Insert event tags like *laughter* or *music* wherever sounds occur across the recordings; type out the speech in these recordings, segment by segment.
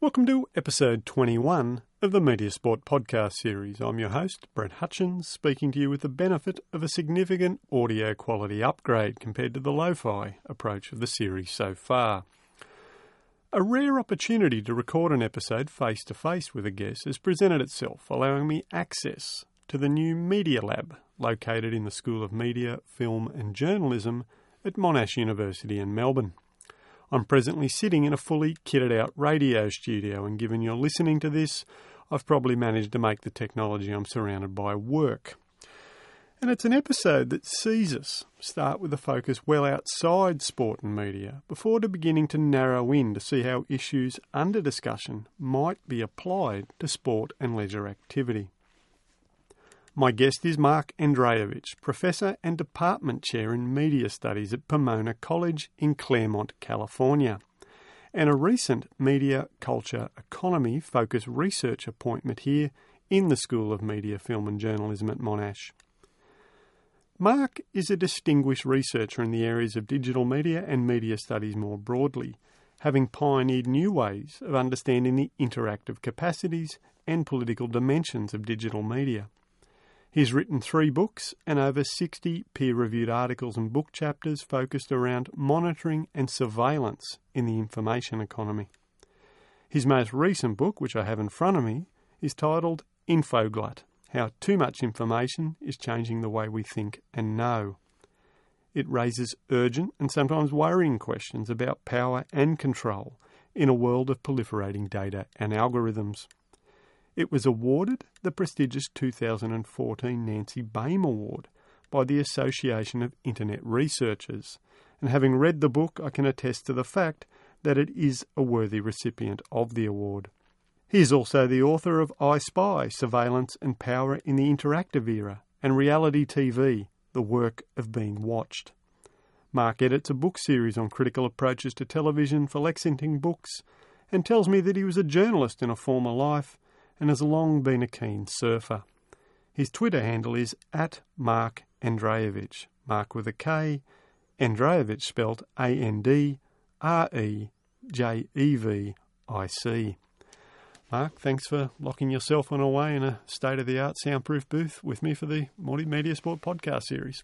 Welcome to episode 21 of the Media Sport podcast series. I'm your host, Brett Hutchins, speaking to you with the benefit of a significant audio quality upgrade compared to the lo fi approach of the series so far. A rare opportunity to record an episode face to face with a guest has presented itself, allowing me access to the new Media Lab located in the School of Media, Film and Journalism at Monash University in Melbourne. I'm presently sitting in a fully kitted out radio studio, and given you're listening to this, I've probably managed to make the technology I'm surrounded by work. And it's an episode that sees us start with a focus well outside sport and media before to beginning to narrow in to see how issues under discussion might be applied to sport and leisure activity. My guest is Mark Andrejevic, Professor and Department Chair in Media Studies at Pomona College in Claremont, California, and a recent Media Culture Economy focused research appointment here in the School of Media, Film and Journalism at Monash. Mark is a distinguished researcher in the areas of digital media and media studies more broadly, having pioneered new ways of understanding the interactive capacities and political dimensions of digital media. He's written three books and over 60 peer reviewed articles and book chapters focused around monitoring and surveillance in the information economy. His most recent book, which I have in front of me, is titled Infoglut How Too Much Information is Changing the Way We Think and Know. It raises urgent and sometimes worrying questions about power and control in a world of proliferating data and algorithms. It was awarded the prestigious 2014 Nancy Baym Award by the Association of Internet Researchers, and having read the book, I can attest to the fact that it is a worthy recipient of the award. He is also the author of I Spy Surveillance and Power in the Interactive Era and Reality TV The Work of Being Watched. Mark edits a book series on critical approaches to television for Lexington Books and tells me that he was a journalist in a former life and has long been a keen surfer. His Twitter handle is at Mark Andrejevic, Mark with a K, Andrejevic spelt A N D R E J E V I C. Mark, thanks for locking yourself on away in a state of the art soundproof booth with me for the Multimedia Sport podcast series.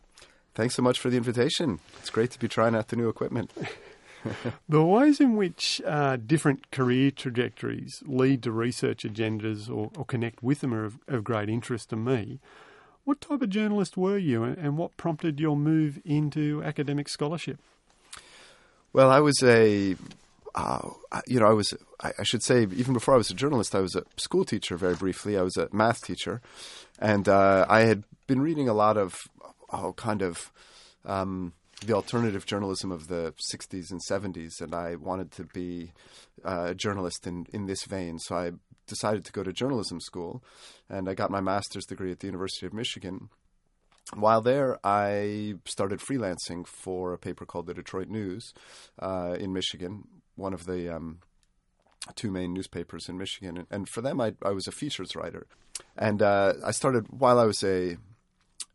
Thanks so much for the invitation. It's great to be trying out the new equipment. *laughs* *laughs* the ways in which uh, different career trajectories lead to research agendas or, or connect with them are of, of, great interest to me. What type of journalist were you, and, and what prompted your move into academic scholarship? Well, I was a uh, you know, I was, I, should say, even before I was a journalist, I was a school teacher very briefly. I was a math teacher. And uh, I had been reading a lot of, oh, kind of um, the alternative journalism of the 60s and 70s, and I wanted to be uh, a journalist in, in this vein. So I decided to go to journalism school, and I got my master's degree at the University of Michigan. While there, I started freelancing for a paper called the Detroit News uh, in Michigan, one of the um, two main newspapers in Michigan. And for them, I, I was a features writer. And uh, I started, while I was a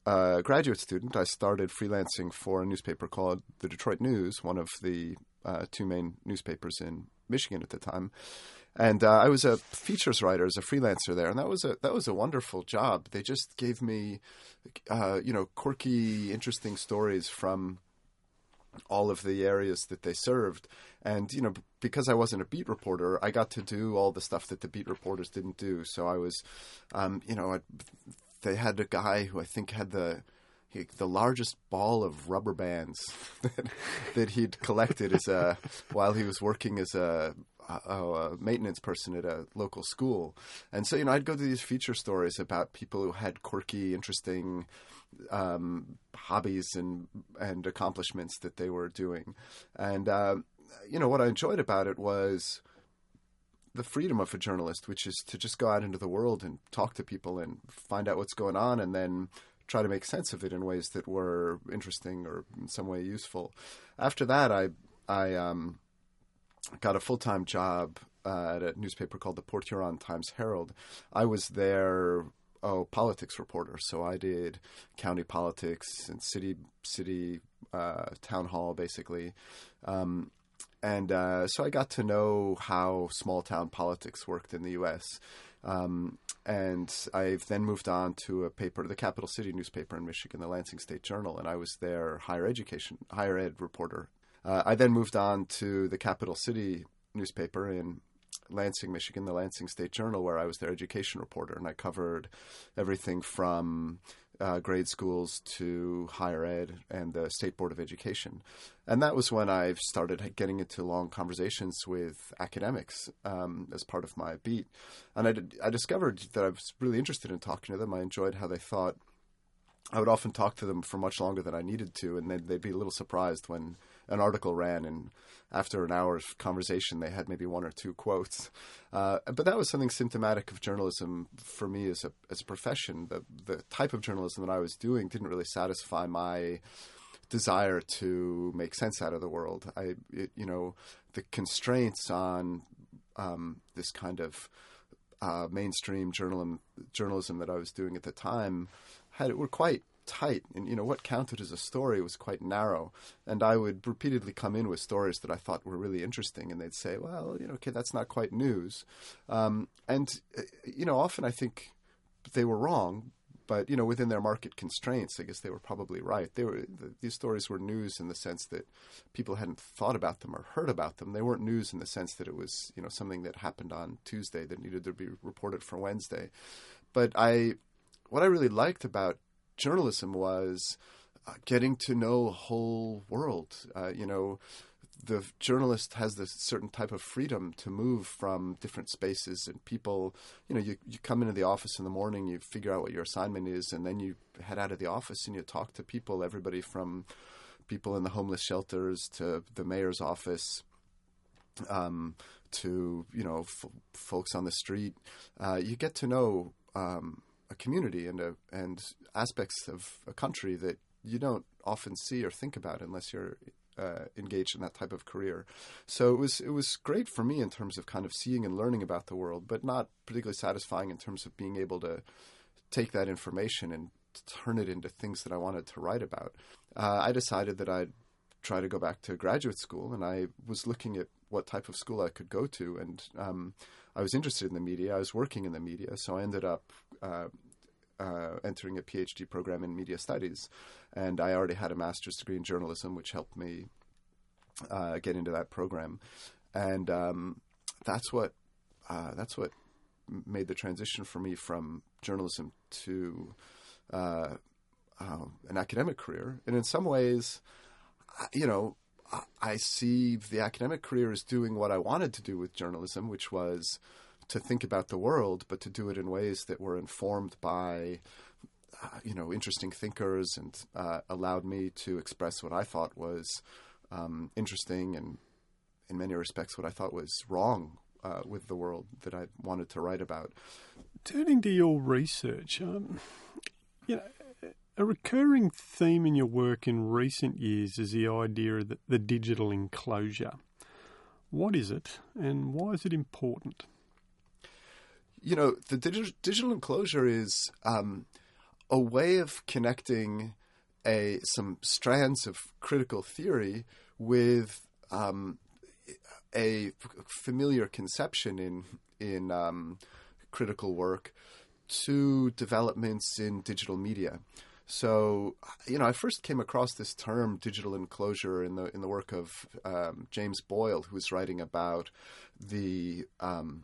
a graduate student, I started freelancing for a newspaper called the Detroit News, one of the uh, two main newspapers in Michigan at the time. And uh, I was a features writer as a freelancer there, and that was a that was a wonderful job. They just gave me, uh, you know, quirky, interesting stories from all of the areas that they served. And, you know, because I wasn't a beat reporter, I got to do all the stuff that the beat reporters didn't do. So I was, um, you know, they had a guy who I think had the he, the largest ball of rubber bands *laughs* that, that he'd collected as a *laughs* while he was working as a, a, a, maintenance person at a local school. And so, you know, I'd go to these feature stories about people who had quirky, interesting um, hobbies and and accomplishments that they were doing. And uh, you know, what I enjoyed about it was the freedom of a journalist, which is to just go out into the world and talk to people and find out what's going on, and then try to make sense of it in ways that were interesting or in some way useful. After that, I I um, got a full time job uh, at a newspaper called the Port Huron Times Herald. I was there oh politics reporter, so I did county politics and city city uh, town hall basically. Um, and uh, so I got to know how small town politics worked in the U.S. Um, and I've then moved on to a paper, the Capital City newspaper in Michigan, the Lansing State Journal, and I was their higher education, higher ed reporter. Uh, I then moved on to the Capital City newspaper in Lansing, Michigan, the Lansing State Journal, where I was their education reporter, and I covered everything from uh, grade schools to higher ed and the State Board of Education. And that was when I started getting into long conversations with academics um, as part of my beat. And I, did, I discovered that I was really interested in talking to them. I enjoyed how they thought. I would often talk to them for much longer than I needed to, and they'd, they'd be a little surprised when an article ran, and after an hour of conversation, they had maybe one or two quotes. Uh, but that was something symptomatic of journalism for me as a as a profession. The the type of journalism that I was doing didn't really satisfy my desire to make sense out of the world. I, it, you know, the constraints on um, this kind of uh, mainstream journalism journalism that I was doing at the time had were quite tight. And you know what counted as a story was quite narrow. And i would repeatedly come in with stories that i thought were really interesting and they'd say well you know okay that's not quite news. Um, and uh, you know often i think they were wrong but you know within their market constraints i guess they were probably right. They were the, these stories were news in the sense that people hadn't thought about them or heard about them. They weren't news in the sense that it was you know something that happened on tuesday that needed to be reported for wednesday. But i what i really liked about journalism was uh, getting to know a whole world. Uh, you know, the journalist has this certain type of freedom to move from different spaces and people. You know, you you come into the office in the morning, you figure out what your assignment is, and then you head out of the office and you talk to people. Everybody from people in the homeless shelters to the mayor's office. Um, to you know f- folks on the street, uh, you get to know um, a community and a, and aspects of a country that you don't often see or think about unless you're uh, engaged in that type of career. So it was it was great for me in terms of kind of seeing and learning about the world, but not particularly satisfying in terms of being able to take that information and turn it into things that I wanted to write about. Uh, I decided that I'd try to go back to graduate school, and I was looking at what type of school I could go to, and um, I was interested in the media. I was working in the media, so I ended up. Uh, uh, entering a PhD program in media studies, and I already had a master's degree in journalism, which helped me uh, get into that program, and um, that's what uh, that's what made the transition for me from journalism to uh, uh, an academic career. And in some ways, you know, I see the academic career as doing what I wanted to do with journalism, which was to think about the world, but to do it in ways that were informed by, uh, you know, interesting thinkers and uh, allowed me to express what I thought was um, interesting and, in many respects, what I thought was wrong uh, with the world that I wanted to write about. Turning to your research, um, you know, a recurring theme in your work in recent years is the idea of the, the digital enclosure. What is it, and why is it important? You know, the digital, digital enclosure is um, a way of connecting a some strands of critical theory with um, a familiar conception in in um, critical work to developments in digital media. So, you know, I first came across this term digital enclosure in the in the work of um, James Boyle, who was writing about the um,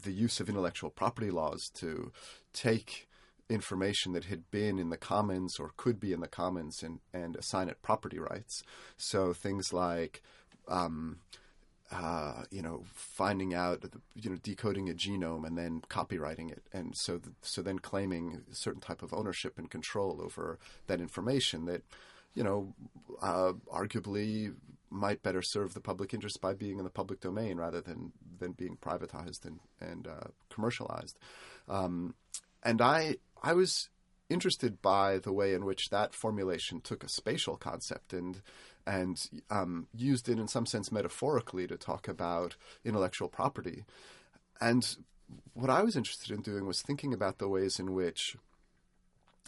the use of intellectual property laws to take information that had been in the commons or could be in the commons and, and assign it property rights. So things like um, uh, you know, finding out, you know, decoding a genome and then copywriting it, and so th- so then claiming a certain type of ownership and control over that information that, you know, uh, arguably might better serve the public interest by being in the public domain rather than than being privatized and and uh, commercialized. Um, and I I was interested by the way in which that formulation took a spatial concept and and um, used it in some sense metaphorically to talk about intellectual property. And what I was interested in doing was thinking about the ways in which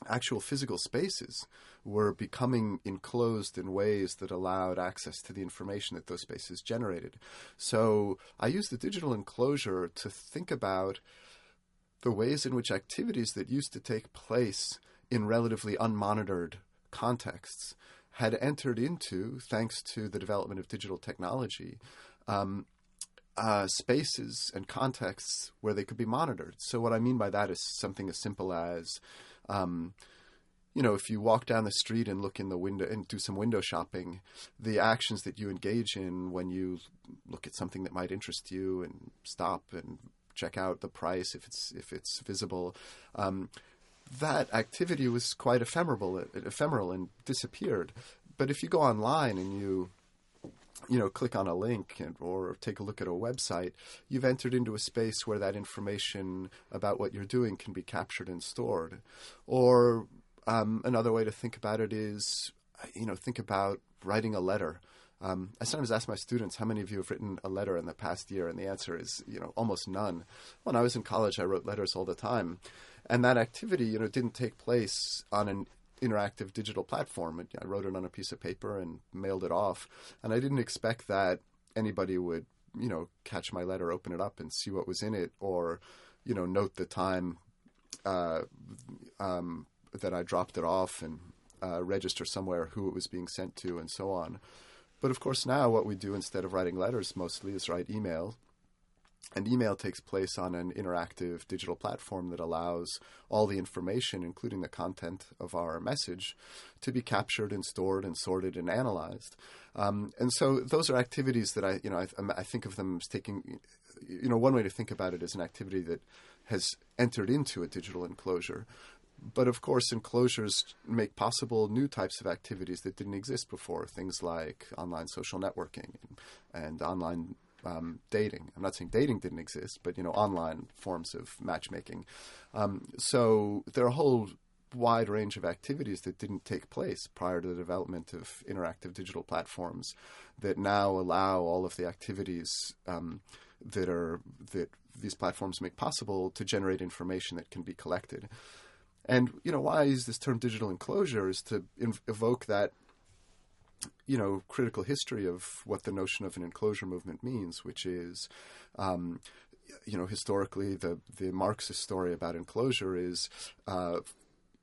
actual physical spaces were becoming enclosed in ways that allowed access to the information that those spaces generated. So I use the digital enclosure to think about the ways in which activities that used to take place in relatively unmonitored contexts had entered into, thanks to the development of digital technology, um, uh, spaces and contexts where they could be monitored. So, what I mean by that is something as simple as, um, you know, if you walk down the street and look in the window and do some window shopping, the actions that you engage in when you look at something that might interest you and stop and check out the price if it's if it's visible. Um, that activity was quite ephemeral, ephemeral and disappeared. But if you go online and you you know, click on a link and, or take a look at a website, you've entered into a space where that information about what you're doing can be captured and stored. Or um, another way to think about it is, you know, think about writing a letter. Um, I sometimes ask my students, how many of you have written a letter in the past year? And the answer is, you know, almost none. When I was in college, I wrote letters all the time. And that activity, you know, didn't take place on an interactive digital platform. I wrote it on a piece of paper and mailed it off. And I didn't expect that anybody would, you know, catch my letter, open it up, and see what was in it, or, you know, note the time uh, um, that I dropped it off and uh, register somewhere who it was being sent to, and so on. But of course, now what we do instead of writing letters mostly is write email and email takes place on an interactive digital platform that allows all the information, including the content of our message, to be captured and stored and sorted and analyzed. Um, and so those are activities that I, you know, I, I, think of them as taking, you know, one way to think about it is an activity that has entered into a digital enclosure. But of course, enclosures make possible new types of activities that didn't exist before. Things like online social networking and, and online um, dating. I'm not saying dating didn't exist, but you know, online forms of matchmaking. Um, so there are a whole wide range of activities that didn't take place prior to the development of interactive digital platforms that now allow all of the activities um, that are that these platforms make possible to generate information that can be collected. And you know why I use this term digital enclosure is to inv- evoke that you know, critical history of what the notion of an enclosure movement means, which is, um, you know, historically the the Marxist story about enclosure is uh,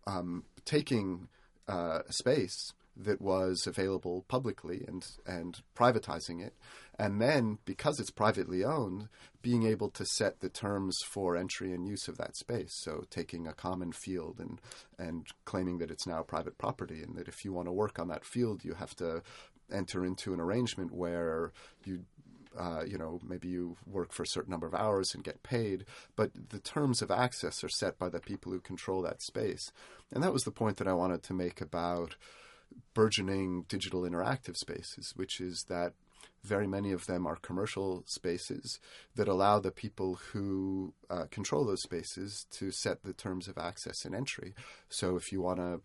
um, taking uh, space that was available publicly and and privatizing it, and then because it's privately owned, being able to set the terms for entry and use of that space. So taking a common field and and claiming that it's now private property, and that if you want to work on that field, you have to enter into an arrangement where you uh, you know, maybe you work for a certain number of hours and get paid, but the terms of access are set by the people who control that space. And that was the point that I wanted to make about burgeoning digital interactive spaces, which is that very many of them are commercial spaces that allow the people who uh, control those spaces to set the terms of access and entry. So if you want to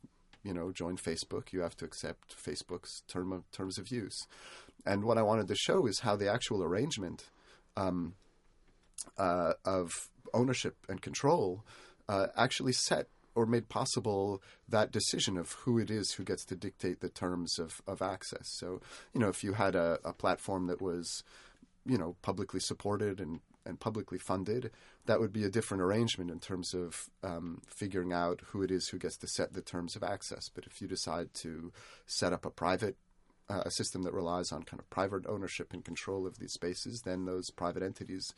you know, join Facebook, you have to accept Facebook's term of, terms of use. And what I wanted to show is how the actual arrangement um, uh, of ownership and control uh, actually set or made possible that decision of who it is who gets to dictate the terms of, of access. So, you know, if you had a, a platform that was, you know, publicly supported and, and publicly funded, that would be a different arrangement in terms of um, figuring out who it is who gets to set the terms of access. But if you decide to set up a private uh, a system that relies on kind of private ownership and control of these spaces, then those private entities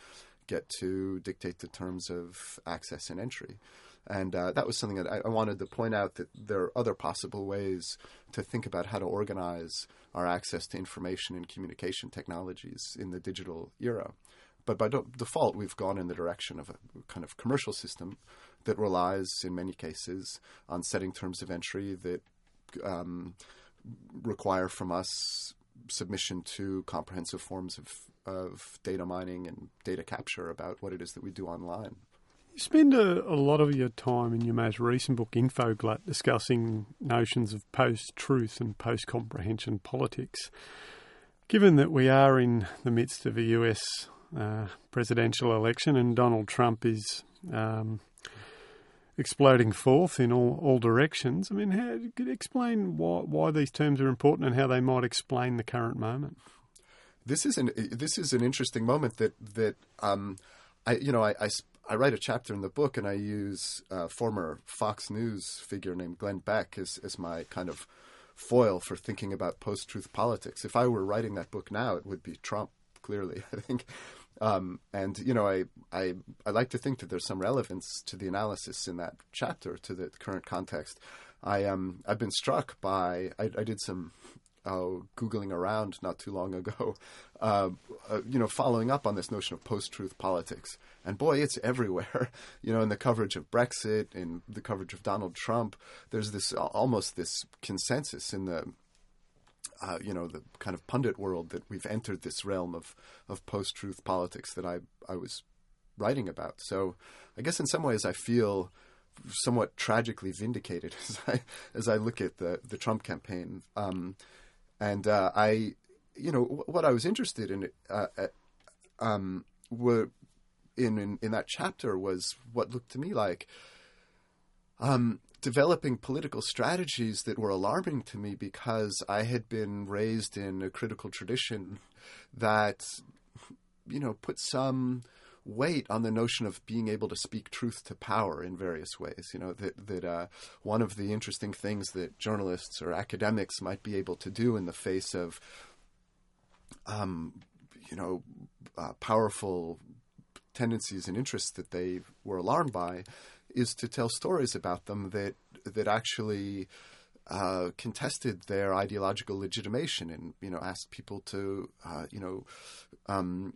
get to dictate the terms of access and entry. And uh, that was something that I, I, wanted to point out that there are other possible ways to think about how to organize our access to information and communication technologies in the digital era. But by default, we've gone in the direction of a kind of commercial system that relies, in many cases, on setting terms of entry that um, require from us submission to comprehensive forms of, of data mining and data capture about what it is that we do online. You spend a, a lot of your time in your most recent book, Infoglut, discussing notions of post truth and post comprehension politics. Given that we are in the midst of a US uh, presidential election and Donald Trump is um, exploding forth in all, all directions. I mean, how, could you explain why, why these terms are important and how they might explain the current moment? This is an this is an interesting moment that that um, I you know I, I, I write a chapter in the book and I use a former Fox News figure named Glenn Beck as as my kind of foil for thinking about post truth politics. If I were writing that book now, it would be Trump. Clearly, *laughs* I think um, and you know, I, I I like to think that there's some relevance to the analysis in that chapter to the current context. I um I've been struck by I, I did some uh, googling around not too long ago, *laughs* uh, uh, you know, following up on this notion of post-truth politics, and boy, it's *laughs* everywhere. You know, in the coverage of Brexit, in the coverage of Donald Trump, there's this almost this consensus in the uh, you know, the kind of pundit world that we've entered this realm of, of post truth politics that I, I was writing about. So I guess in some ways I feel somewhat tragically vindicated *laughs* as I, as I look at the, the Trump campaign. Um, and uh, I, you know, what I was interested in uh, um, were in, in, in that chapter was what looked to me like um, developing political strategies that were alarming to me because I had been raised in a critical tradition that, you know, put some weight on the notion of being able to speak truth to power in various ways. You know that that uh, one of the interesting things that journalists or academics might be able to do in the face of, um, you know, uh, powerful tendencies and interests that they were alarmed by is to tell stories about them that that actually uh, contested their ideological legitimation and you know asked people to uh, you know um,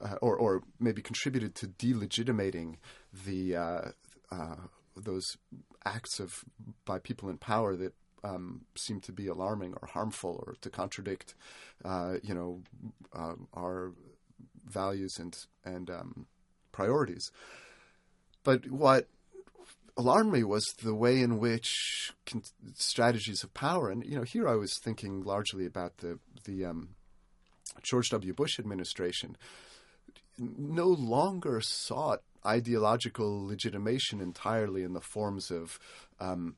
uh, or or maybe contributed to delegitimating the uh, uh, those acts of by people in power that um, seem to be alarming or harmful or to contradict uh, you know our values and and um, priorities. But what alarmed me was the way in which con- strategies of power, and you know, here I was thinking largely about the the um, George W. Bush administration, no longer sought ideological legitimation entirely in the forms of um,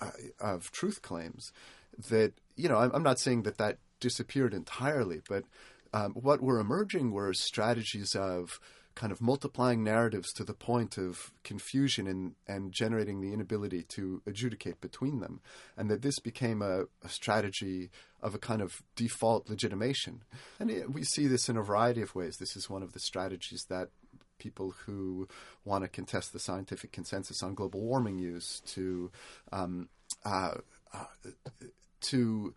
uh, of truth claims. That you know, I'm, I'm, not saying that that disappeared entirely, but um, what were emerging were strategies of kind of multiplying narratives to the point of confusion and, and generating the inability to adjudicate between them. And that this became a, a strategy of a kind of default legitimation. And it, we see this in a variety of ways. This is one of the strategies that people who want to contest the scientific consensus on global warming use to um, uh, uh, to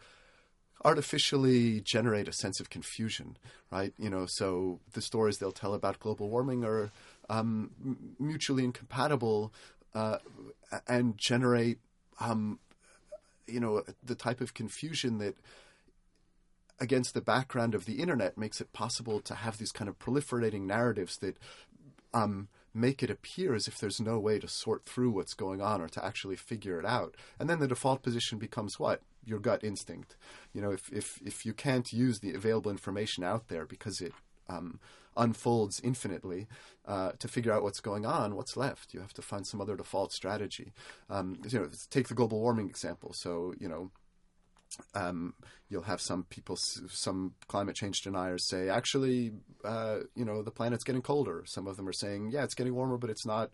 artificially generate a sense of confusion, right? You know, so the stories they'll tell about global warming are um, mutually incompatible uh, and generate, um, you know, the type of confusion that against the background of the internet makes it possible to have these kind of proliferating narratives that um, make it appear as if there's no way to sort through what's going on or to actually figure it out. And then the default position becomes what? Your gut instinct. You know, if, if, if you can't use the available information out there because it um, unfolds infinitely uh, to figure out what's going on, what's left? You have to find some other default strategy. Um, you know, take the global warming example. So, you know, um, you'll have some people, some climate change deniers say, actually, uh, you know, the planet's getting colder. Some of them are saying, yeah, it's getting warmer, but it's not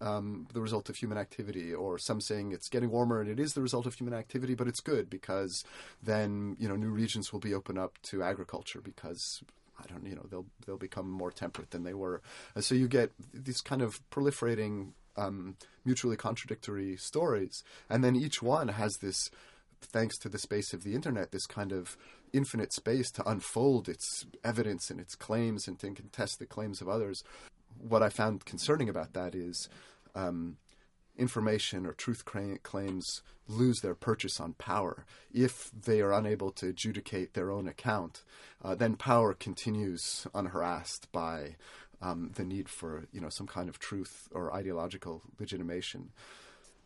um, the result of human activity. Or some saying it's getting warmer and it is the result of human activity, but it's good because then, you know, new regions will be open up to agriculture because I don't, you know, they'll they'll become more temperate than they were. And so you get these kind of proliferating, um, mutually contradictory stories, and then each one has this thanks to the space of the internet, this kind of infinite space to unfold its evidence and its claims and to contest the claims of others. What I found concerning about that is um, information or truth claims lose their purchase on power. If they are unable to adjudicate their own account, uh, then power continues unharassed by um, the need for you know some kind of truth or ideological legitimation.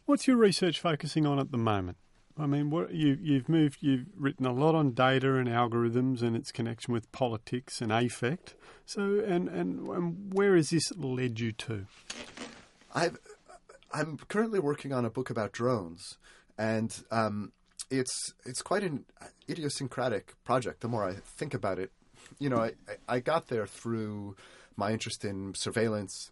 What's your research focusing on at the moment? I mean, what you you've moved, you've written a lot on data and algorithms and its connection with politics and affect. So, and and, and where has this led you to? I've I'm currently working on a book about drones, and um, it's it's quite an idiosyncratic project. The more I think about it, you know, I, I got there through my interest in surveillance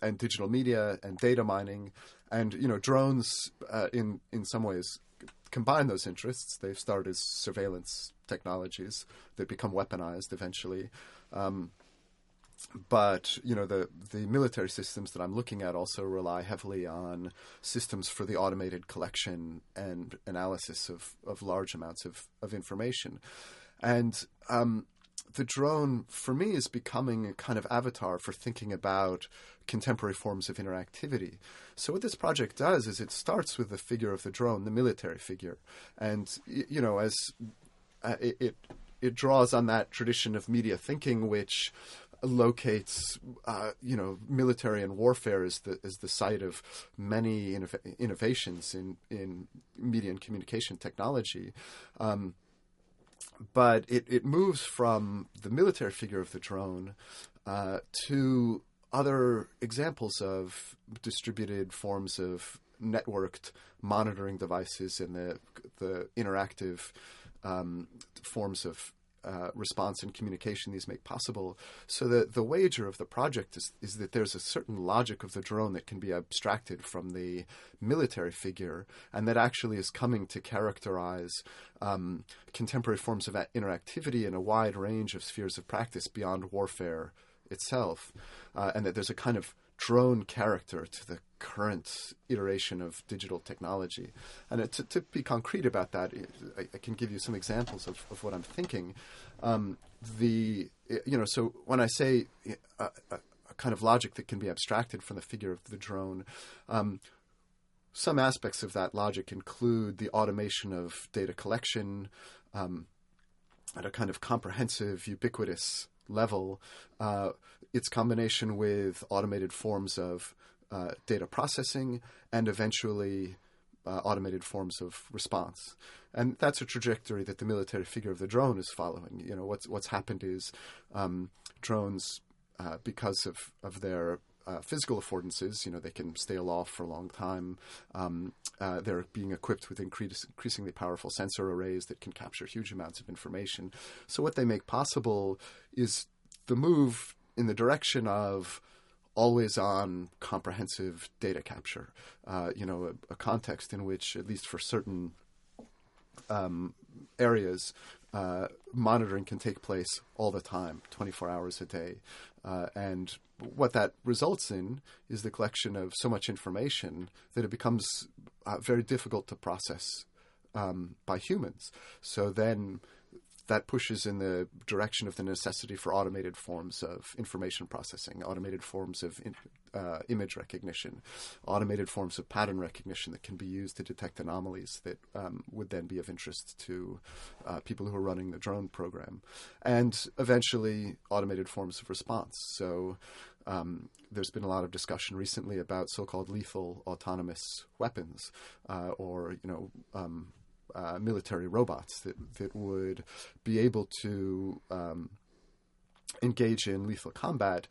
and digital media and data mining, and you know, drones uh, in in some ways combine those interests. They start as surveillance technologies that become weaponized eventually. Um, but you know the the military systems that I'm looking at also rely heavily on systems for the automated collection and analysis of, of large amounts of, of information, and um, the drone for me is becoming a kind of avatar for thinking about contemporary forms of interactivity. So what this project does is it starts with the figure of the drone, the military figure, and you know as uh, it, it it draws on that tradition of media thinking, which locates, uh, you know, military and warfare as the as the site of many innov- innovations in in media and communication technology. Um, but it, it moves from the military figure of the drone uh, to other examples of distributed forms of networked monitoring devices and the the interactive um, forms of uh, response and communication these make possible. So the the wager of the project is is that there's a certain logic of the drone that can be abstracted from the military figure, and that actually is coming to characterize um, contemporary forms of interactivity in a wide range of spheres of practice beyond warfare itself, uh, and that there's a kind of drone character to the current iteration of digital technology. And to, to, be concrete about that, I, I, can give you some examples of, of what I'm thinking. Um, the you know, so when I say a, a, a, kind of logic that can be abstracted from the figure of the drone. Um, some aspects of that logic include the automation of data collection um, at a kind of comprehensive, ubiquitous level, uh, its combination with automated forms of uh, data processing and eventually uh, automated forms of response. And that's a trajectory that the military figure of the drone is following. You know, what's what's happened is um, drones, uh, because of, of their uh, physical affordances. You know, they can stay aloft for a long time. Um, uh, they're being equipped with increasingly powerful sensor arrays that can capture huge amounts of information. So, what they make possible is the move in the direction of always on comprehensive data capture. Uh, you know, a, a, context in which, at least for certain um, areas, uh, monitoring can take place all the time, 24 hours a day. Uh, and what that results in is the collection of so much information that it becomes uh, very difficult to process um, by humans. So then that pushes in the direction of the necessity for automated forms of information processing, automated forms of in, uh, image recognition, automated forms of pattern recognition that can be used to detect anomalies that um, would then be of interest to uh, people who are running the drone program, and eventually automated forms of response. So um, there's been a lot of discussion recently about so-called lethal autonomous weapons, uh, or you know. Um, uh, military robots that that would be able to um, engage in lethal combat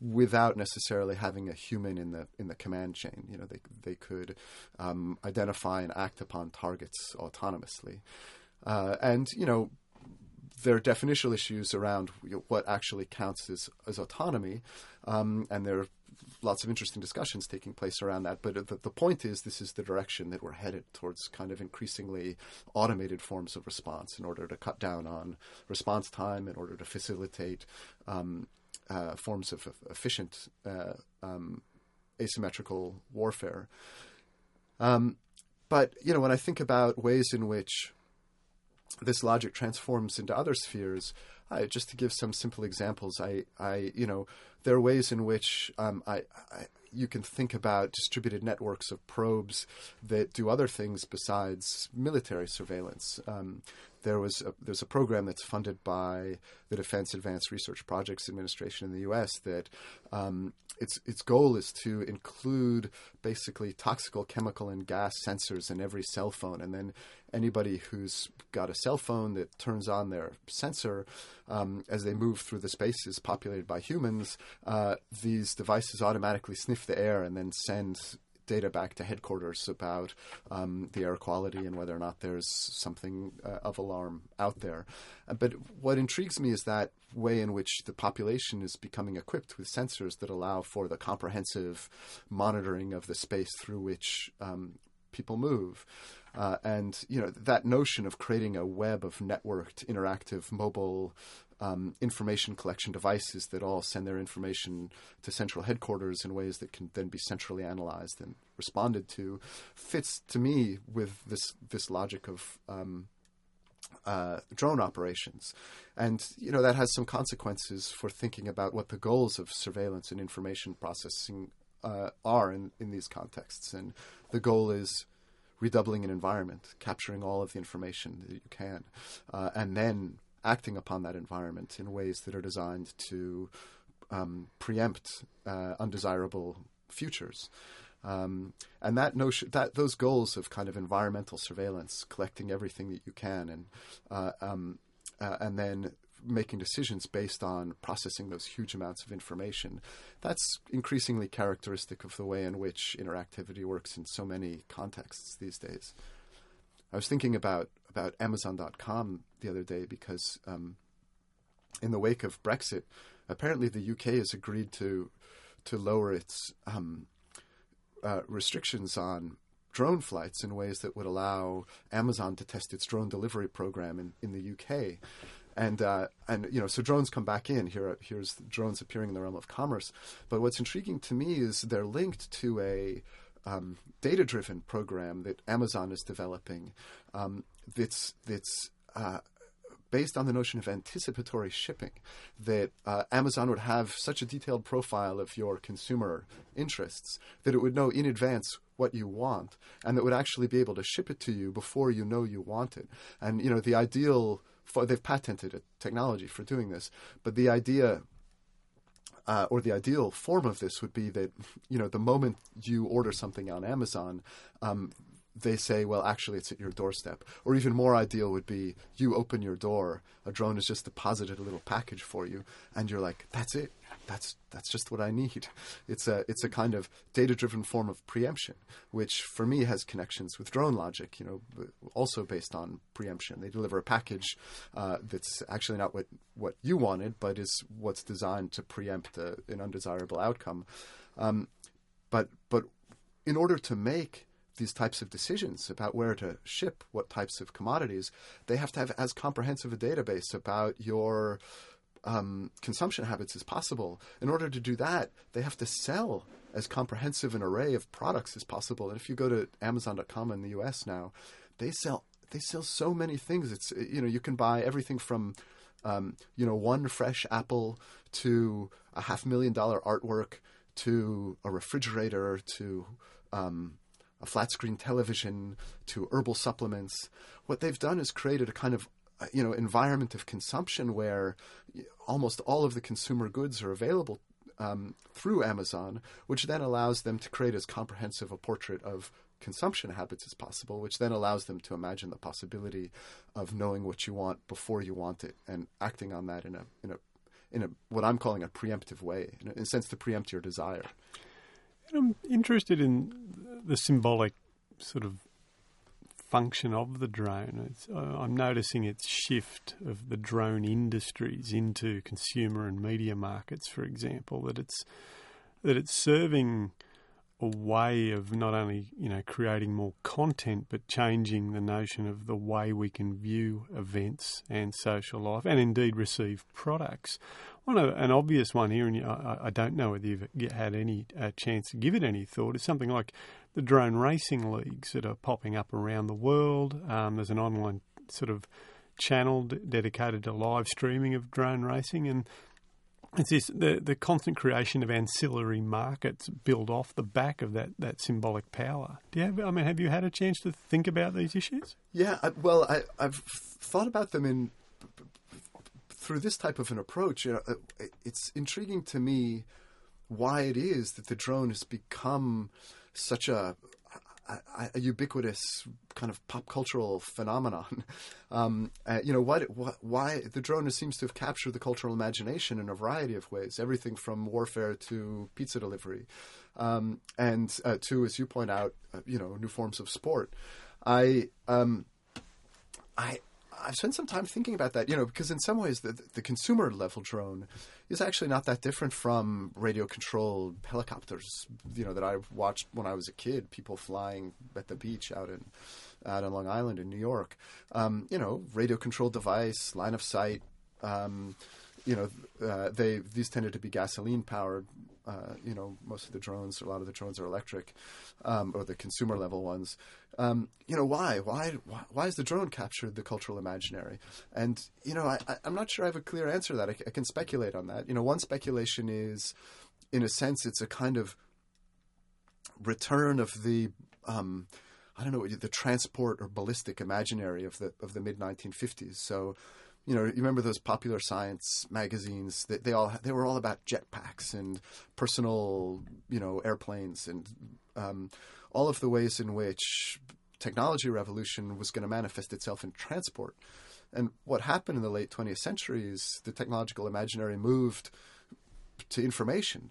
without necessarily having a human in the in the command chain. You know, they they could um, identify and act upon targets autonomously, uh, and you know. There are definitional issues around what actually counts as, as autonomy, um, and there are lots of interesting discussions taking place around that. But the, the, point is, this is the direction that we're headed towards kind of increasingly automated forms of response in order to cut down on response time, in order to facilitate um, uh, forms of efficient uh, um, asymmetrical warfare. Um, but you know, when I think about ways in which this logic transforms into other spheres. I, just to give some simple examples, I, I, you know, there are ways in which um, I, I, you can think about distributed networks of probes that do other things besides military surveillance. Um, there was a, there's a program that's funded by the Defense Advanced Research Projects Administration in the U.S. that um, its its goal is to include basically toxical chemical and gas sensors in every cell phone, and then anybody who's got a cell phone that turns on their sensor um, as they move through the spaces populated by humans, uh, these devices automatically sniff the air and then send data back to headquarters about um, the air quality and whether or not there's something uh, of alarm out there. Uh, but what intrigues me is that way in which the population is becoming equipped with sensors that allow for the comprehensive monitoring of the space through which um, people move. Uh, and you know that notion of creating a web of networked, interactive, mobile um, information collection devices that all send their information to central headquarters in ways that can then be centrally analyzed and responded to, fits to me with this this logic of um, uh, drone operations. And, you know, that has some consequences for thinking about what the goals of surveillance and information processing uh, are in, in these contexts. And the goal is redoubling an environment, capturing all of the information that you can, uh, and then acting upon that environment in ways that are designed to um, preempt uh, undesirable futures. Um, and that notion, that those goals of kind of environmental surveillance, collecting everything that you can, and uh, um, uh, and then making decisions based on processing those huge amounts of information. That's increasingly characteristic of the way in which interactivity works in so many contexts these days. I was thinking about about Amazon.com the other day because um, in the wake of Brexit, apparently the UK has agreed to to lower its um, uh, restrictions on drone flights in ways that would allow Amazon to test its drone delivery program in, in the UK and uh, and you know so drones come back in. Here here's drones appearing in the realm of commerce. But what's intriguing to me is they're linked to a um, data driven program that Amazon is developing um, that's that's uh, based on the notion of anticipatory shipping, that uh, Amazon would have such a detailed profile of your consumer interests that it would know in advance what you want, and that would actually be able to ship it to you before you know you want it. And you know the ideal for, they've patented a technology for doing this, but the idea uh, or the ideal form of this would be that you know the moment you order something on Amazon, um, they say, well, actually, it's at your doorstep. Or even more ideal would be you open your door, a drone has just deposited a little package for you, and you're like, that's it. That's that's just what I need. *laughs* It's a it's a kind of data driven form of preemption, which for me has connections with drone logic. You know, also based on preemption. They deliver a package uh, that's actually not what what you wanted, but is what's designed to preempt a, an undesirable outcome. Um, but but in order to make these types of decisions about where to ship what types of commodities, they have to have as comprehensive a database about your um, consumption habits as possible. In order to do that, they have to sell as comprehensive an array of products as possible. And if you go to Amazon.com in the U.S. now, they sell they sell so many things. It's you know you can buy everything from um, you know one fresh apple to a half million dollar artwork to a refrigerator to um, a flat screen television to herbal supplements. What they've done is created a kind of you know environment of consumption where almost all of the consumer goods are available um, through Amazon, which then allows them to create as comprehensive a portrait of consumption habits as possible, which then allows them to imagine the possibility of knowing what you want before you want it and acting on that in a in a in a what I'm calling a preemptive way, in a, in a sense to preempt your desire. And I'm interested in the symbolic sort of function of the drone. Uh, I'm noticing its shift of the drone industries into consumer and media markets, for example. That it's that it's serving a way of not only you know creating more content but changing the notion of the way we can view events and social life and indeed receive products. One an obvious one here, and I, I don't know whether you've had any uh, chance to give it any thought, is something like the drone racing leagues that are popping up around the world. Um, there's an online sort of channel dedicated to live streaming of drone racing and it's this the, the constant creation of ancillary markets build off the back of that, that symbolic power. Do you have I mean have you had a chance to think about these issues? Yeah, I, well, I, I've thought about them in through this type of an approach. You know, it's intriguing to me why it is that the drone has become such a a, a, ubiquitous kind of pop cultural phenomenon. *laughs* Um, uh, you know, what, what, why the drone seems to have captured the cultural imagination in a variety of ways, everything from warfare to pizza delivery, um, and uh, to, as you point out, uh, you know, new forms of sport. I, um, I, I've spent some time thinking about that, you know, because in some ways the, the consumer level drone is actually not that different from radio controlled helicopters, you know, that I watched when I was a kid, people flying at the beach out in out on Long Island in New York. Um, you know, radio controlled device, line of sight. Um, you know, uh, they these tended to be gasoline powered. Uh, you know, most of the drones, a lot of the drones are electric, um, or the consumer level ones. Um, you know, why? why? Why? Has the drone captured the cultural imaginary? And you know, I, am not sure I have a clear answer to that. I, I can speculate on that. You know, one speculation is, in a sense, it's a kind of return of the um, I don't know the transport or ballistic imaginary of the of the mid 1950s. So you know, you remember those popular science magazines? They, they all they were all about jetpacks and personal, you know, airplanes and um, all of the ways in which technology revolution was going to manifest itself in transport. And what happened in the late 20th century is the technological imaginary moved to information,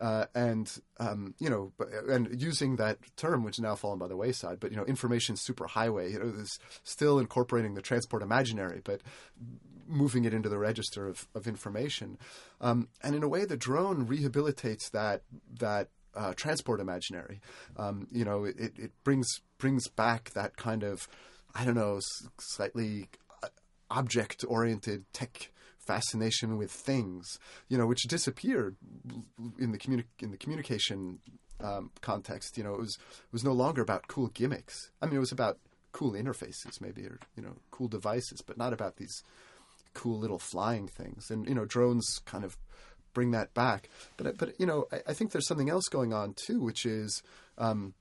uh, and um, you know, and using that term, which now fallen by the wayside, but you know, information superhighway, you know, is still incorporating the transport imaginary, but moving it into the register of, of information, um, and in a way, the drone rehabilitates that that uh, transport imaginary. Um, you know, it, it brings brings back that kind of I don't know, slightly uh, object oriented tech fascination with things, you know, which disappeared in the communi- in the communication um, context. You know, it was it was no longer about cool gimmicks. I mean, it was about cool interfaces, maybe, or you know, cool devices, but not about these cool little flying things. And you know, drones kind of bring that back. But but you know, I, I think there's something else going on too, which is. Um,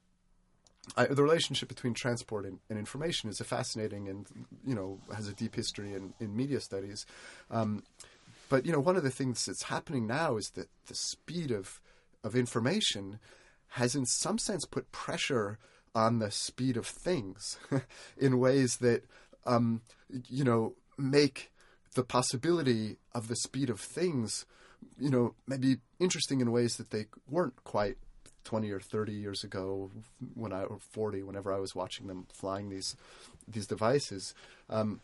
I, the relationship between transport and, and, information is a fascinating and you know has a deep history in, in media studies. Um, but you know, one of the things that's happening now is that the speed of of information has, in some sense, put pressure on the speed of things *laughs* in ways that um, you know make the possibility of the speed of things, you know, maybe interesting in ways that they weren't quite 20 or 30 years ago when I or 40 whenever I was watching them flying these these devices. Um,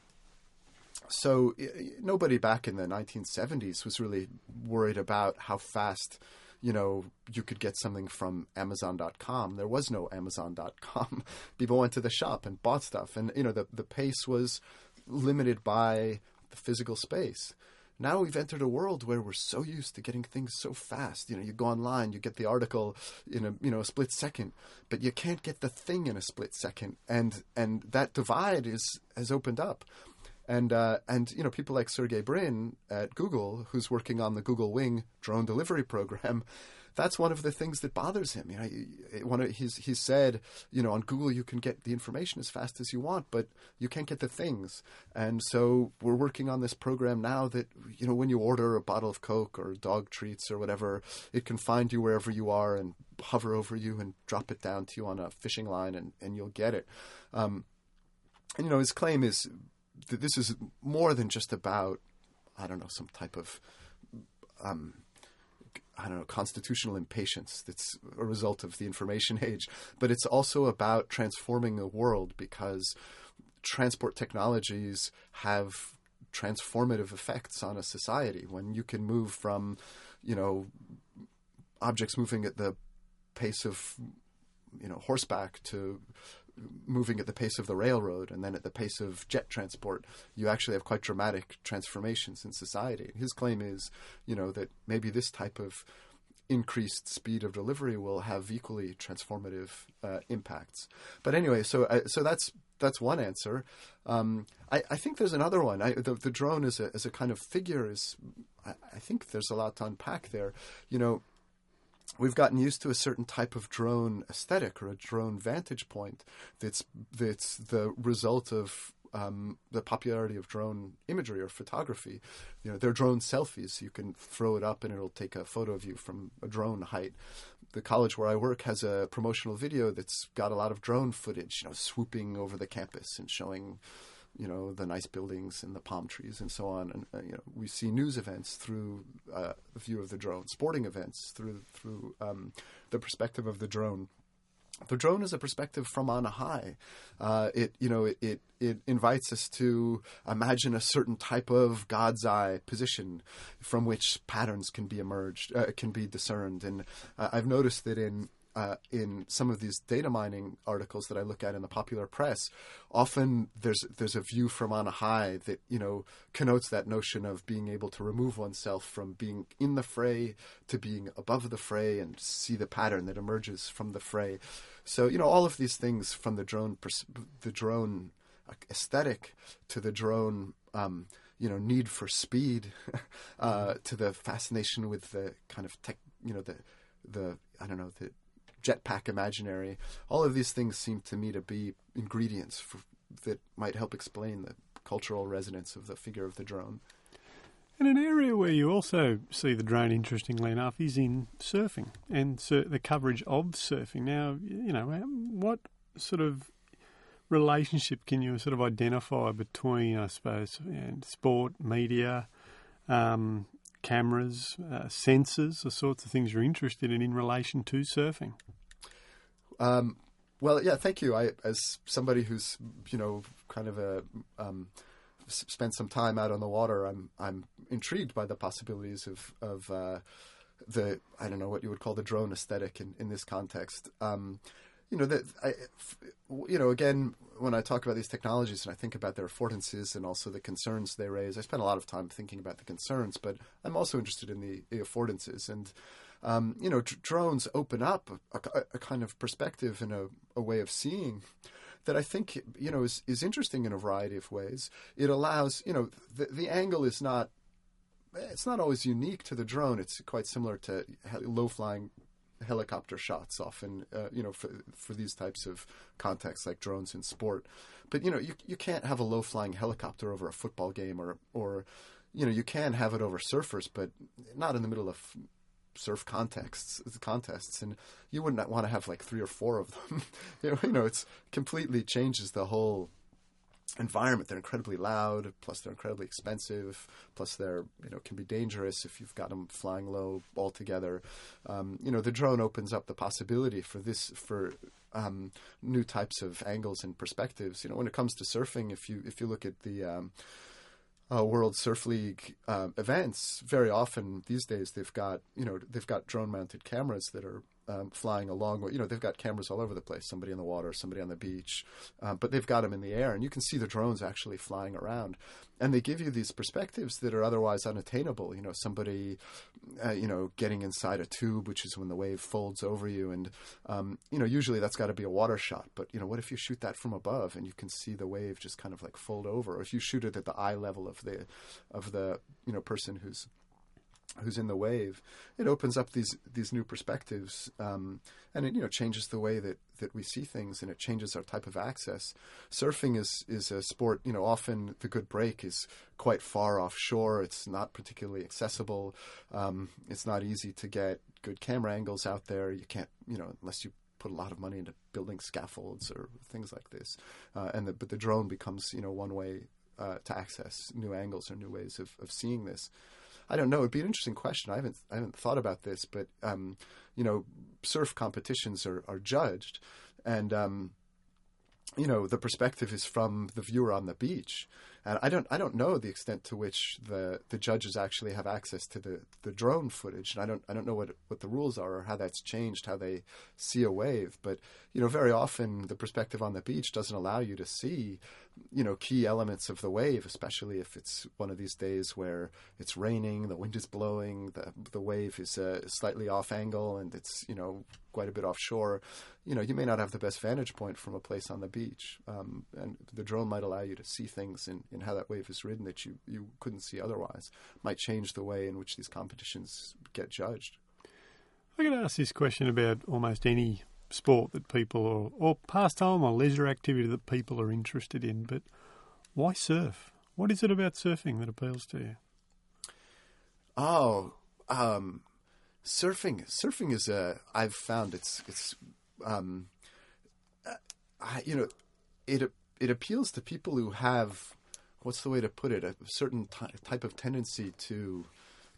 so nobody back in the 1970s was really worried about how fast you know you could get something from amazon.com there was no amazon.com *laughs* people went to the shop and bought stuff. And you know the the pace was limited by the physical space now we've entered a world where we're so used to getting things so fast. You know, you go online, you get the article in a you know a split second, but you can't get the thing in a split second, and and that divide is has opened up. And uh, and you know people like Sergey Brin at Google, who's working on the Google Wing drone delivery program, that's one of the things that bothers him. You know, one of, he's he's said, you know, on Google you can get the information as fast as you want, but you can't get the things. And so we're working on this program now that you know when you order a bottle of Coke or dog treats or whatever, it can find you wherever you are and hover over you and drop it down to you on a fishing line, and and you'll get it. Um, and you know, his claim is that this is more than just about I don't know some type of um, I don't know, constitutional impatience that's a result of the information *laughs* age, but it's also about transforming the world because transport technologies have transformative effects on a society. When you can move from, you know, objects moving at the pace of you know horseback to moving at the pace of the railroad and then at the pace of jet transport, you actually have quite dramatic transformations in society. His claim is, you know, that maybe this type of increased speed of delivery will have equally transformative uh, impacts. But anyway, so uh, so that's that's one answer. Um, I, I, think there's another one. I, the, the, drone as a as a kind of figure is, I, I think there's a lot to unpack there. You know we've gotten used to a certain type of drone aesthetic or a drone vantage point that's that's the result of um, the popularity of drone imagery or photography. You know, they're drone selfies. You can throw it up and it'll take a photo of you from a drone height. The college where I work has a promotional video that's got a lot of drone footage, you know, swooping over the campus and showing you know the nice buildings and the palm trees and so on. And uh, you know we see news events through uh, the view of the drone, sporting events through through um, the perspective of the drone. The drone is a perspective from on high. Uh, it you know it, it, it invites us to imagine a certain type of God's eye position from which patterns can be emerged uh, can be discerned. And uh, I've noticed that in uh, in some of these data mining articles that I look at in the popular press, often there's there's a view from on high that you know connotes that notion of being able to remove oneself from being in the fray to being above the fray and see the pattern that emerges from the fray. So you know all of these things from the drone pers- the drone aesthetic to the drone. Um, you know, need for speed, *laughs* uh, to the fascination with the kind of tech, you know, the the I don't know the jetpack imaginary. All of these things seem to me to be ingredients for, that might help explain the cultural resonance of the figure of the drone. And an area where you also see the drone, interestingly enough, is in surfing and sur- the coverage of surfing. Now, you know, what sort of relationship can you sort of identify between, I suppose, sport, media, um, cameras, uh, sensors, the sorts of things you're interested in in relation to surfing? Um, well, yeah, thank you. I, as somebody who's you know kind of a um, spent some time out on the water, I'm I'm intrigued by the possibilities of of uh, the I don't know what you would call the drone aesthetic in in this context. Um, you know that I, you know again when I talk about these technologies and I think about their affordances and also the concerns they raise, I spend a lot of time thinking about the concerns, but I'm also interested in the, the affordances and. Um, you know, drones open up a, a, a, kind of perspective and a, a way of seeing that I think you know is, is interesting in a variety of ways. It allows you know the, the angle is not it's not always unique to the drone. It's quite similar to low flying helicopter shots often, uh, you know, for for these types of contexts like drones in sport. But you know, you you can't have a low flying helicopter over a football game, or or you know, you can have it over surfers, but not in the middle of surf contexts contests and you wouldn't want to have like three or four of them *laughs* you know it's completely changes the whole environment. They're incredibly loud, plus they're incredibly expensive, plus they're you know can be dangerous if you've got them flying low altogether. Um, you know, the drone opens up the possibility for this for um, new types of angles and perspectives. You know, when it comes to surfing, if you if you look at the um, uh, World Surf League uh, events, very often these days they've got you know they've got drone mounted cameras that are um, flying along. You know, they've got cameras all over the place. Somebody in the water, somebody on the beach, uh, but they've got them in the air, and you can see the drones actually flying around. And they give you these perspectives that are otherwise unattainable. You know, somebody, uh, you know, getting inside a tube, which is when the wave folds over you, and um, you know, usually that's got to be a water shot. But you know, what if you shoot that from above and you can see the wave just kind of like fold over, or if you shoot it at the eye level of the of the you know person who's who's in the wave, it opens up these these new perspectives, um, and it you know changes the way that, that we see things, and it changes our type of access. Surfing is is a sport. You know, often the good break is quite far offshore. It's not particularly accessible. Um, it's not easy to get good camera angles out there. You can't, you know, unless you put a lot of money into building scaffolds or things like this. Uh, and the, but the drone becomes you know one way uh, to access new angles or new ways of, of seeing this. I don't know. It'd be an interesting question. I haven't I haven't thought about this, but um, you know, surf competitions are, are judged, and um, you know the perspective is from the viewer on the beach, and I don't I don't know the extent to which the, the judges actually have access to the, the drone footage, and I don't I don't know what what the rules are or how that's changed how they see a wave. But you know very often the perspective on the beach doesn't allow you to see you know key elements of the wave, especially if it's one of these days where it's raining, the wind is blowing, the the wave is uh, slightly off angle, and it's you know quite a bit offshore. You know you may not have the best vantage point from a place on the beach, um, and the drone might allow you to see things in and how that wave is ridden that you, you couldn't see otherwise might change the way in which these competitions get judged. I could ask this question about almost any sport that people or, or pastime or leisure activity that people are interested in, but Why surf? What is it about surfing that appeals to you? Oh, um, surfing. Surfing is a. I've found it's it's. Um, I, you know, it it appeals to people who have what's the way to put it a certain ty- type of tendency to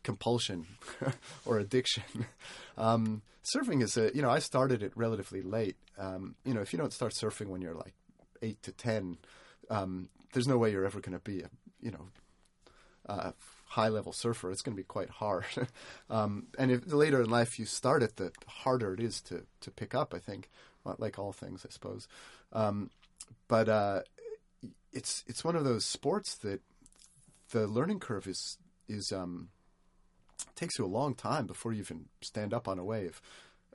compulsion *laughs* or addiction. *laughs* Um, surfing is a you know I started it relatively late. Um, you know if you don't start surfing when you're like eight to ten, um, there's no way you're ever going to be a you know uh, high level surfer. It's going to be quite hard. *laughs* um, and if later in life you start it, the harder it is to to pick up. I think, like all things, I suppose. Um, but uh, it's it's one of those sports that the learning curve is is um, takes you a long time before you even stand up on a wave.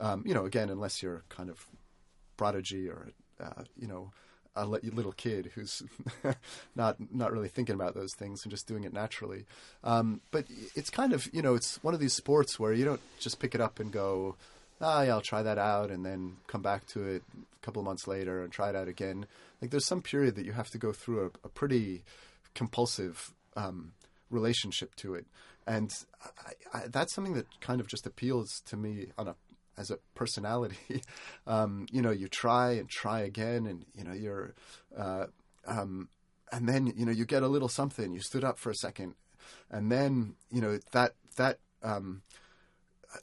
Um, you know, again, unless you're kind of prodigy or uh, you know a little kid who's *laughs* not not really thinking about those things and just doing it naturally. Um, but it's kind of you know it's one of these sports where you don't just pick it up and go, ah, yeah, I'll try that out, and then come back to it a couple of months later and try it out again. Like there's some period that you have to go through a, a pretty compulsive um, relationship to it, and I, I, that's something that kind of just appeals to me on a as a personality. *laughs* um, you know, you try and try again, and you know you're, uh, um, and then you know you get a little something. You stood up for a second, and then you know that that. Um,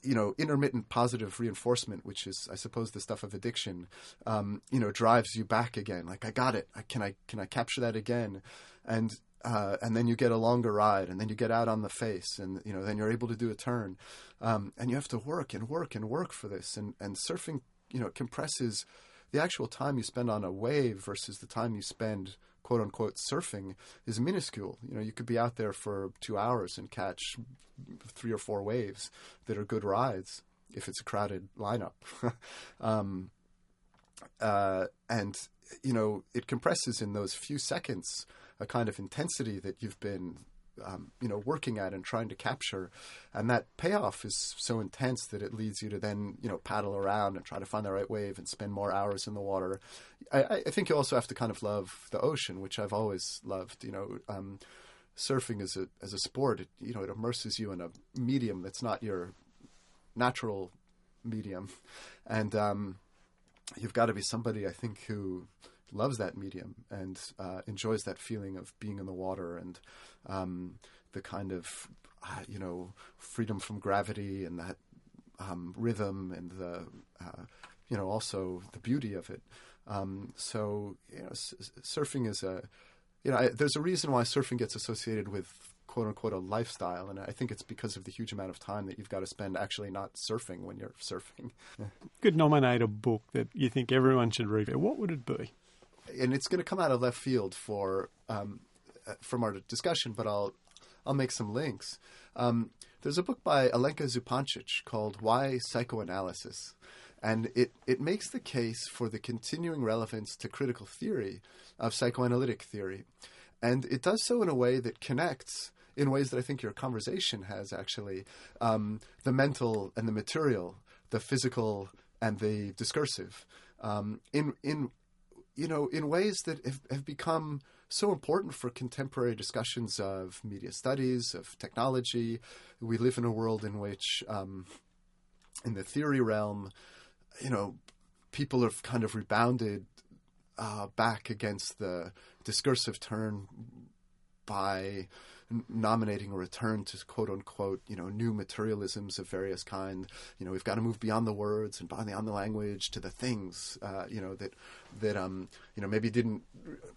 you know, intermittent positive reinforcement, which is, I suppose, the stuff of addiction, um, you know, drives you back again. Like, I got it. I, can I can I capture that again? And uh, and then you get a longer ride, and then you get out on the face, and you know, then you're able to do a turn, um, and you have to work and work and work for this. And and surfing, you know, compresses the actual time you spend on a wave versus the time you spend quote unquote surfing is minuscule. You know, you could be out there for two hours and catch three or four waves that are good rides if it's a crowded lineup. *laughs* um, uh, and you know, it compresses in those few seconds a kind of intensity that you've been um, you know working at and trying to capture. And that payoff is so intense that it leads you to then you know paddle around and try to find the right wave and spend more hours in the water. I, I think you also have to kind of love the ocean which i've always loved you know um, surfing as a as a sport it, you know it immerses you in a medium that's not your natural medium. And um, you've got to be somebody i think who loves that medium and uh, enjoys that feeling of being in the water and um, the kind of uh, you know freedom from gravity and that um, rhythm and the uh, you know also the beauty of it. Um, so you know, s- surfing is a you know I, there's a reason why surfing gets associated with quote unquote a lifestyle, and I think it's because of the huge amount of time that you've got to spend actually not surfing when you're *laughs* surfing. Could nominate a book that you think everyone should read. What would it be? And it's going to come out of left field for um, uh, from our discussion, but I'll I'll make some links. Um, there's a book by Alenka Zupancic called "Why Psychoanalysis," and it it makes the case for the continuing relevance to critical theory of psychoanalytic theory, and it does so in a way that connects in ways that I think your conversation has actually um, the mental and the material, the physical and the discursive. Um, in in you know, in ways that have, have become so important for contemporary discussions of media studies, of technology. We live in a world in which, um, in the theory realm, you know, people have kind of rebounded uh, back against the discursive turn by nominating a return to quote unquote, you know, new materialisms of various kind. You know, we've got to move beyond the words and beyond the language to the things, uh, you know, that that um, you know maybe didn't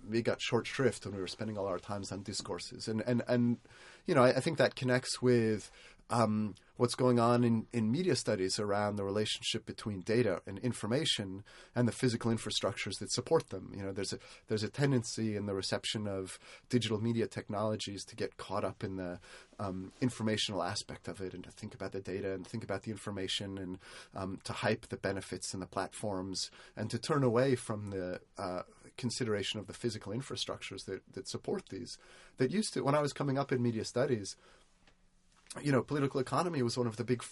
we got short shrift when we were spending all our times on discourses, and and and you know, I, I think that connects with um, what's going on in, in media studies around the relationship between data and information and the physical infrastructures that support them. You know, there's a there's a tendency in the reception of digital media technologies to get caught up in the um, informational aspect of it and to think about the data and think about the information and um, to hype the benefits and the platforms and to turn away from the uh, consideration of the physical infrastructures that, that support these. That used to, when I was coming up in media studies, you know, political economy was one of the big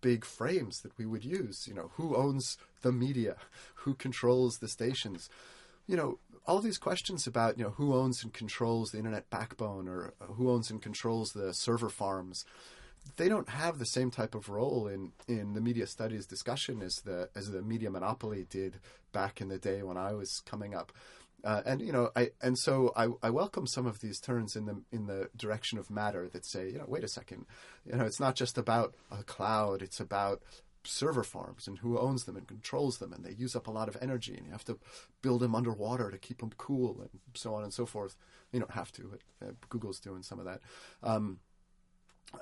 big frames that we would use. You know, who owns the media? *laughs* Who controls the stations? You know, all these questions about you know who owns and controls the internet backbone or uh, who owns and controls the server farms they don't have the same type of role in, in the media studies discussion as the as the media monopoly did back in the day when I was coming up. Uh, and you know, I and so I, I welcome some of these turns in the in the direction of matter that say, you know, wait a second, you know, it's not just about a cloud; it's about server farms and who owns them and controls them, and they use up a lot of energy, and you have to build them underwater to keep them cool, and so on and so forth. You don't have to, but uh, Google's doing some of that. Um,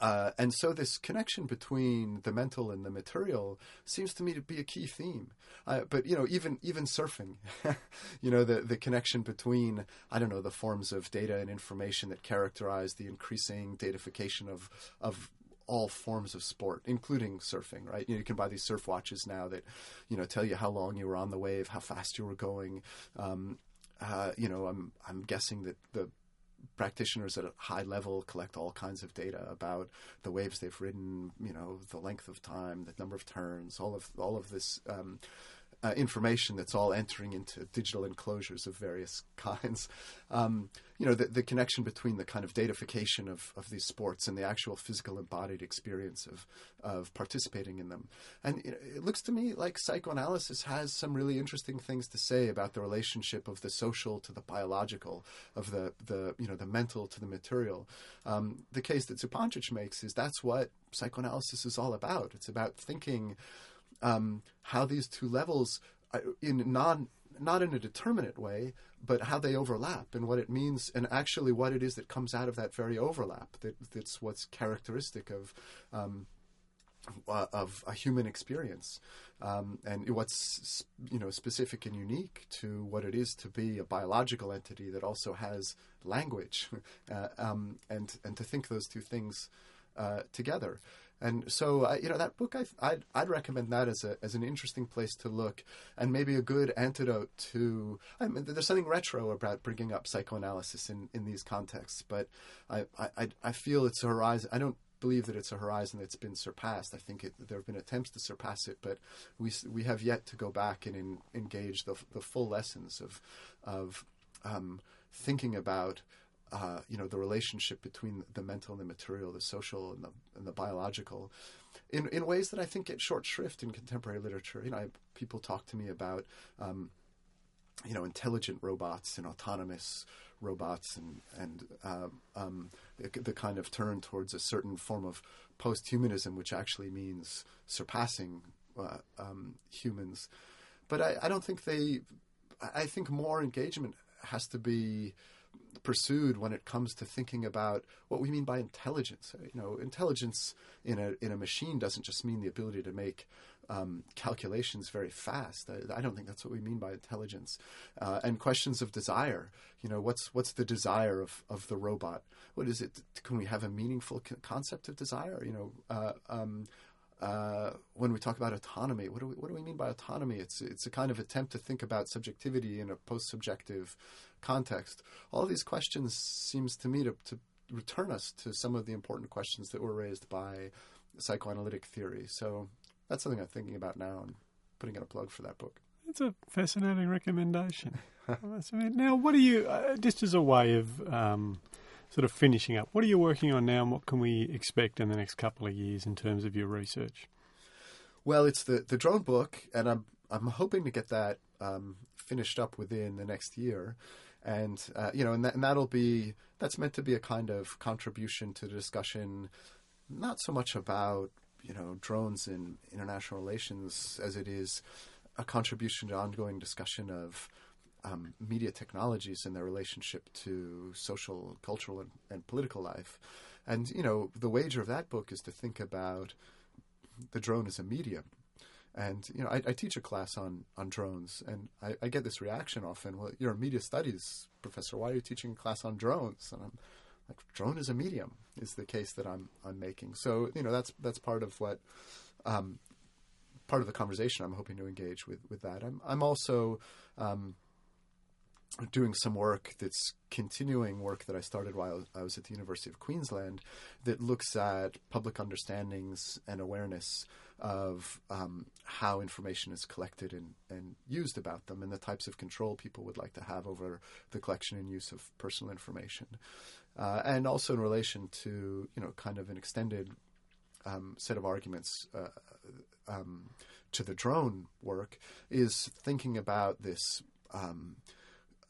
uh, and so this connection between the mental and the material seems to me to be a key theme. Uh, but you know, even even surfing, *laughs* you know, the the connection between I don't know the forms of data and information that characterize the increasing datafication of of all forms of sport, including surfing. Right? You, know, you can buy these surf watches now that you know tell you how long you were on the wave, how fast you were going. Um, uh, you know, I'm I'm guessing that the practitioners at a high level collect all kinds of data about the waves they've ridden, you know, the length of time, the number of turns, all of all of this um, uh, information that's all entering into digital enclosures of various *laughs* kinds. Um, you know, the, the, connection between the kind of datafication of, of these sports and the actual physical embodied experience of, of participating in them. And you know, it looks to me like psychoanalysis has some really interesting things to say about the relationship of the social to the biological, of the, the you know, the mental to the material. Um, the case that Zupancic makes is that's what psychoanalysis is all about. It's about thinking um, how these two levels, uh, in non not in a determinate way, but how they overlap and what it means, and actually what it is that comes out of that very overlap. That that's what's characteristic of. Um, uh, of a human experience, um, and what's you know specific and unique to what it is to be a biological entity that also has language, *laughs* uh, um, and and to think those two things uh, together. And so, you know, that book, I, I'd, I'd recommend that as, a, as an interesting place to look and maybe a good antidote to. I mean, there's something retro about bringing up psychoanalysis in, in these contexts, but I, I, I feel it's a horizon. I don't believe that it's a horizon that's been surpassed. I think it, there have been attempts to surpass it, but we, we have yet to go back and in, engage the, the full lessons of, of um, thinking about uh, you know the relationship between the mental and the material, the social and the and the biological, in in ways that I think get short shrift in contemporary literature. You know, I, people talk to me about. Um, you know, intelligent robots and autonomous robots, and and uh, um, the, the, kind of turn towards a certain form of post-humanism, which actually means surpassing uh, um, humans. But I, I don't think they. I think more engagement has to be pursued when it comes to thinking about what we mean by intelligence. You know, intelligence in a in a machine doesn't just mean the ability to make um, calculations very fast. I, I, don't think that's what we mean by intelligence. Uh, and questions of desire. You know, what's what's the desire of of the robot? What is it? Can we have a meaningful concept of desire? You know, uh, um, uh, when we talk about autonomy, what do we what do we mean by autonomy? It's it's a kind of attempt to think about subjectivity in a post-subjective context. All these questions seems to me to, to return us to some of the important questions that were raised by psychoanalytic theory. So that's something I'm thinking about now and putting in a plug for that book. It's a fascinating recommendation. *laughs* now, what are you, uh, just as a way of um, sort of finishing up, what are you working on now and what can we expect in the next couple of years in terms of your research? Well, it's the, the drone book, and I'm, I'm hoping to get that um, finished up within the next year. And, uh, you know, and, that, and that'll be, that's meant to be a kind of contribution to the discussion, not so much about, you know, drones in international relations as it is a contribution to ongoing discussion of um, media technologies and their relationship to social, cultural, and, and, political life. And you know, the wager of that book is to think about the drone as a medium. And you know, I, I teach a class on on drones, and I, I, get this reaction often. Well, you're a media studies professor. Why are you teaching a class on drones? And I'm like, drone is a medium is the case that I'm I'm making. So you know, that's that's part of what. Um, part of the conversation I'm hoping to engage with with that. I'm I'm also um, doing some work that's continuing work that I started while I was at the University of Queensland that looks at public understandings and awareness of um, how information is collected and, and used about them, and the types of control people would like to have over the collection and use of personal information, uh, and also in relation to you know kind of an extended um, set of arguments uh, um, to the drone work is thinking about this. Um,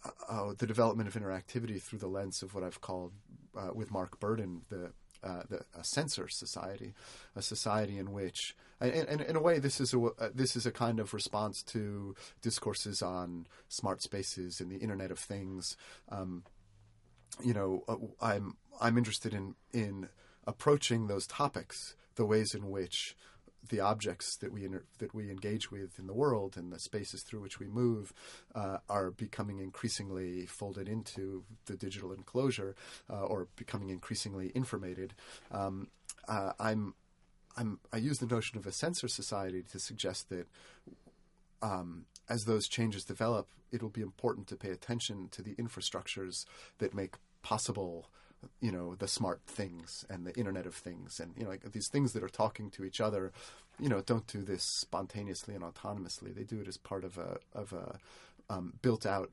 uh, uh, the development of interactivity through the lens of what I've called, uh, with Mark Burdon, the uh, the, a sensor society, a society in which, and, and, in a way, this is a uh, this is a kind of response to discourses on smart spaces and the Internet of Things. Um, you know, uh, I'm I'm interested in in approaching those topics, the ways in which the objects that we inter- that we engage with in the world and the spaces through which we move uh, are becoming increasingly folded into the digital enclosure uh, or becoming increasingly informated. Um, uh, I'm, I'm, I use the notion of a sensor society to suggest that um, as those changes develop, it'll be important to pay attention to the infrastructures that make possible you know the smart things and the internet of things and you know like these things that are talking to each other you know don't do this spontaneously and autonomously. They do it as part of a of a um, built out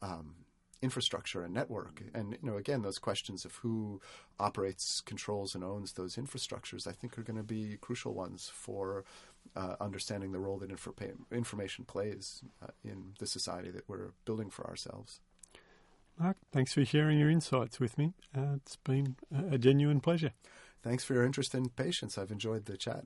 um, infrastructure and network. And you know again those questions of who operates controls and owns those infrastructures i think are going to be crucial ones for uh, understanding the role that information plays uh, in the society that we're building for ourselves Mark, thanks for sharing your insights with me. Uh, it's been a genuine pleasure. Thanks for your interest and patience. I've enjoyed the chat.